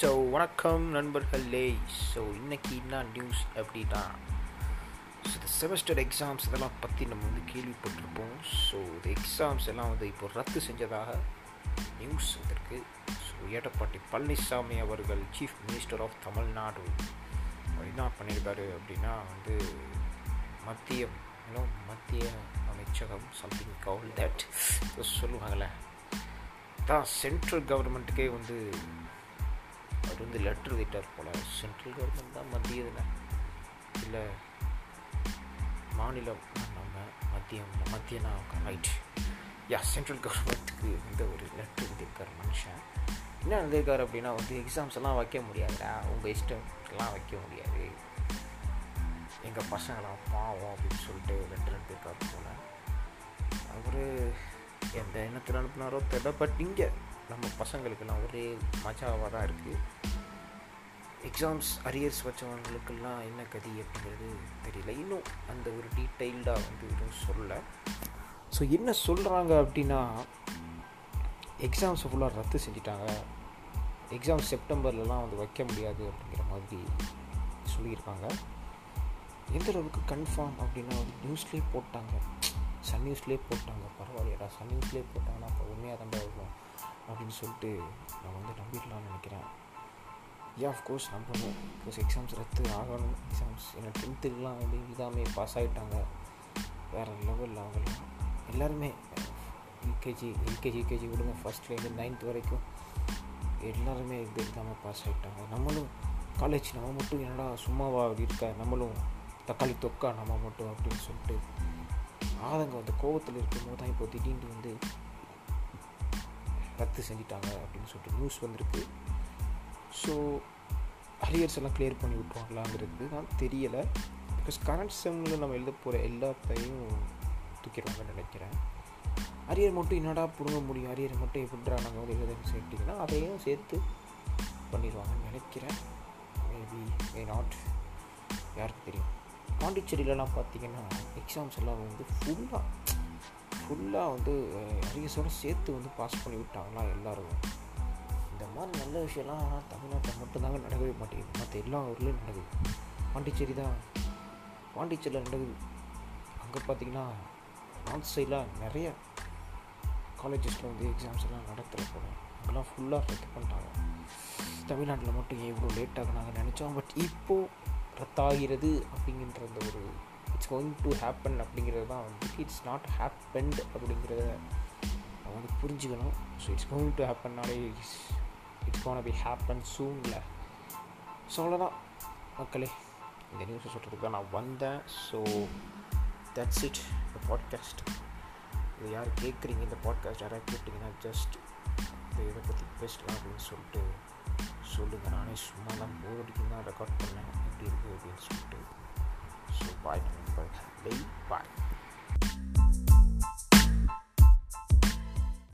So வணக்கம் நண்பர்களே. So இன்னைக்கு என்ன நியூஸ் அப்படின்னா ஸோ இந்த செமஸ்டர் எக்ஸாம்ஸ் இதெல்லாம் பற்றி நம்ம வந்து கேள்விப்பட்டிருப்போம். ஸோ இந்த எக்ஸாம்ஸ் எல்லாம் வந்து இப்போ ரத்து செஞ்சதாக நியூஸ் வந்திருக்கு. ஸோ எடப்பாடி பழனிசாமி அவர்கள் சீஃப் மினிஸ்டர் ஆஃப் தமிழ்நாடு அவர் என்ன பண்ணியிருக்காரு அப்படின்னா வந்து மத்திய மத்திய அமைச்சகம் சம்திங் கால் தட் சொல்லுவாங்கள்ல தான் சென்ட்ரல் கவர்மெண்ட்டுக்கே வந்து அவர் வந்து லெட்டர் எழுதிட்டார் போல். சென்ட்ரல் கவர்மெண்ட் தான் மத்தியதில் இல்லை மாநிலம் நம்ம மத்தியம் மத்தியனா ரைட் யா சென்ட்ரல் கவர்மெண்ட்டுக்கு இந்த ஒரு லெட்டர் எழுதியிருக்கார் மனுஷன் என்ன எழுதியிருக்காரு அப்படின்னா வந்து எக்ஸாம்ஸ் எல்லாம் வைக்க முடியாதுடா. உங்கள் இஷ்டம்லாம் வைக்க முடியாது. எங்கள் பசங்களாம் பாவம் அப்படின்னு சொல்லிட்டு லெட்டர் எழுதியிருக்காரு போல. அவர் எந்த எண்ணத்தில் அனுப்புனாரோ தெரியல பட் இங்கே நம்ம பசங்களுக்கெல்லாம் ஒரே மஜாவாக தான் இருக்குது எக்ஸாம்ஸ் அரியர்ஸ் வச்சவங்களுக்கெல்லாம் என்ன கதி அப்படிங்கிறது தெரியல. இன்னும் அந்த ஒரு டீட்டெயில்டாக வந்து எதுவும் சொல்லலை. ஸோ என்ன சொல்கிறாங்க அப்படின்னா எக்ஸாம்ஸை ஃபுல்லாக ரத்து செஞ்சிட்டாங்க. எக்ஸாம் செப்டம்பர்லலாம் வந்து வைக்க முடியாது அப்படிங்கிற மாதிரி சொல்லியிருக்காங்க. எந்த அளவுக்கு கன்ஃபார்ம் அப்படின்னா வந்து நியூஸ்லேயே போட்டாங்க. சன் நியூஸ்லேயே போட்டாங்க. பரவாயில்லையடா சன் நியூஸ்லேயே போட்டாங்கன்னா அப்போ உண்மையாக தான் இருக்கும் அப்படின்னு சொல்லிட்டு நான் வந்து நம்பிடலாம்னு நினைக்கிறேன். யா அஃப்கோர்ஸ் நம்பணும் பிகாஸ் எக்ஸாம்ஸ் ரத்து ஆகணும். எக்ஸாம்ஸ் ஏன்னா டென்த்துக்கெலாம் வந்து இதாமே பாஸ் ஆகிட்டாங்க வேறு லெவலில் அவங்களும் எல்லாருமே யூகேஜி எல்கேஜி யூகேஜி விடுங்க. ஃபஸ்ட்லேருந்து நைன்த் வரைக்கும் எல்லாருமே இது இல்லாமல் பாஸ் ஆகிட்டாங்க நம்மளும் காலேஜ் நம்ம மட்டும் என்னடா சும்மாவா இருக்க? நம்மளும் தக்காளி தொக்கா நம்ம மட்டும் அப்படின்னு சொல்லிட்டு ஆதங்கம் அந்த கோவத்தில் இருக்கும்போது தான் இப்போ திடீர்னு வந்து ரத்து செஞ்சிட்டாங்க அப்படின்னு சொல்லிட்டு நியூஸ் வந்திருக்கு. ஸோ அரியர்ஸ் எல்லாம் கிளியர் பண்ணி விட்டுருவாங்களாங்கிறது தான் தெரியலை. பிகாஸ் கரண்ட் செம்மில் நம்ம எழுத போகிற எல்லாத்தையும் தூக்கிடுவாங்கன்னு நினைக்கிறேன். அரியர் மட்டும் என்னடா பிடுங்க முடியும்? அரியர் மட்டும் எப்படிடா நாங்கள் வந்து எழுதுன்னு சேர்த்திங்கன்னா அதையும் சேர்த்து பண்ணிடுவாங்கன்னு நினைக்கிறேன். மேபி மே நாட் யாருக்கு தெரியும்? பாண்டிச்சேரியிலலாம் பார்த்தீங்கன்னா எக்ஸாம்ஸ் எல்லாம் வந்து ஃபுல்லாக ஃபுல்லாக வந்து eh, அரியர்ஸோடு சேர்த்து வந்து பாஸ் பண்ணி விட்டாங்களா எல்லோரும். இந்த மாதிரி நல்ல விஷயம்லாம் தமிழ்நாட்டில் மட்டும்தாங்க நடக்கவே மாட்டேங்குது. மற்ற எல்லா ஊர்லேயும் நடக்குது. பாண்டிச்சேரி தான். பாண்டிச்சேரியில் நடக்குது. அங்கே பார்த்தீங்கன்னா நார்த் சைடில் நிறைய காலேஜஸில் வந்து எக்ஸாம்ஸ் எல்லாம் நடத்துகிற போல அங்கெல்லாம் ஃபுல்லாக ரத்து பண்ணிட்டாங்க. தமிழ்நாட்டில் மட்டும் ஏன் இவ்வளோ லேட் நாங்கள் நினச்சோம். பட் இப்போது ரத்தாகிறது அப்படிங்கிற அந்த ஒரு இட்ஸ் கோயிங் டு ஹேப்பன் அப்படிங்கிறது தான் வந்து இட்ஸ் நாட் ஹேப்பன்ட் அப்படிங்கிறத நம்ம வந்து புரிஞ்சுக்கணும். ஸோ இட்ஸ் கோயிங் டு ஹேப்பன்னாலே இட்ஸ் கோன் பி ஹேப்பன் சூனில் ஸோ அவ்வளோதான் மக்களே. இந்த நியூஸை சொல்கிறதுக்கு தான் நான் வந்தேன். ஸோ தட்ஸ் இட் இந்த பாட்காஸ்ட் இது யார் கேட்குறீங்க இந்த பாட்காஸ்ட் யாராவது கேட்டிங்கன்னா ஜஸ்ட் இந்த இதை பற்றி பேசலாம் அப்படின்னு சொல்லிட்டு சொல்லுங்கள் நானே சும்மா தான் போர் அடிக்கும் தான் ரெக்கார்ட் பண்ணேன். எப்படி இருக்குது அப்படின்னு சொல்லிட்டு. ஸோ பாய் பாய் பாய்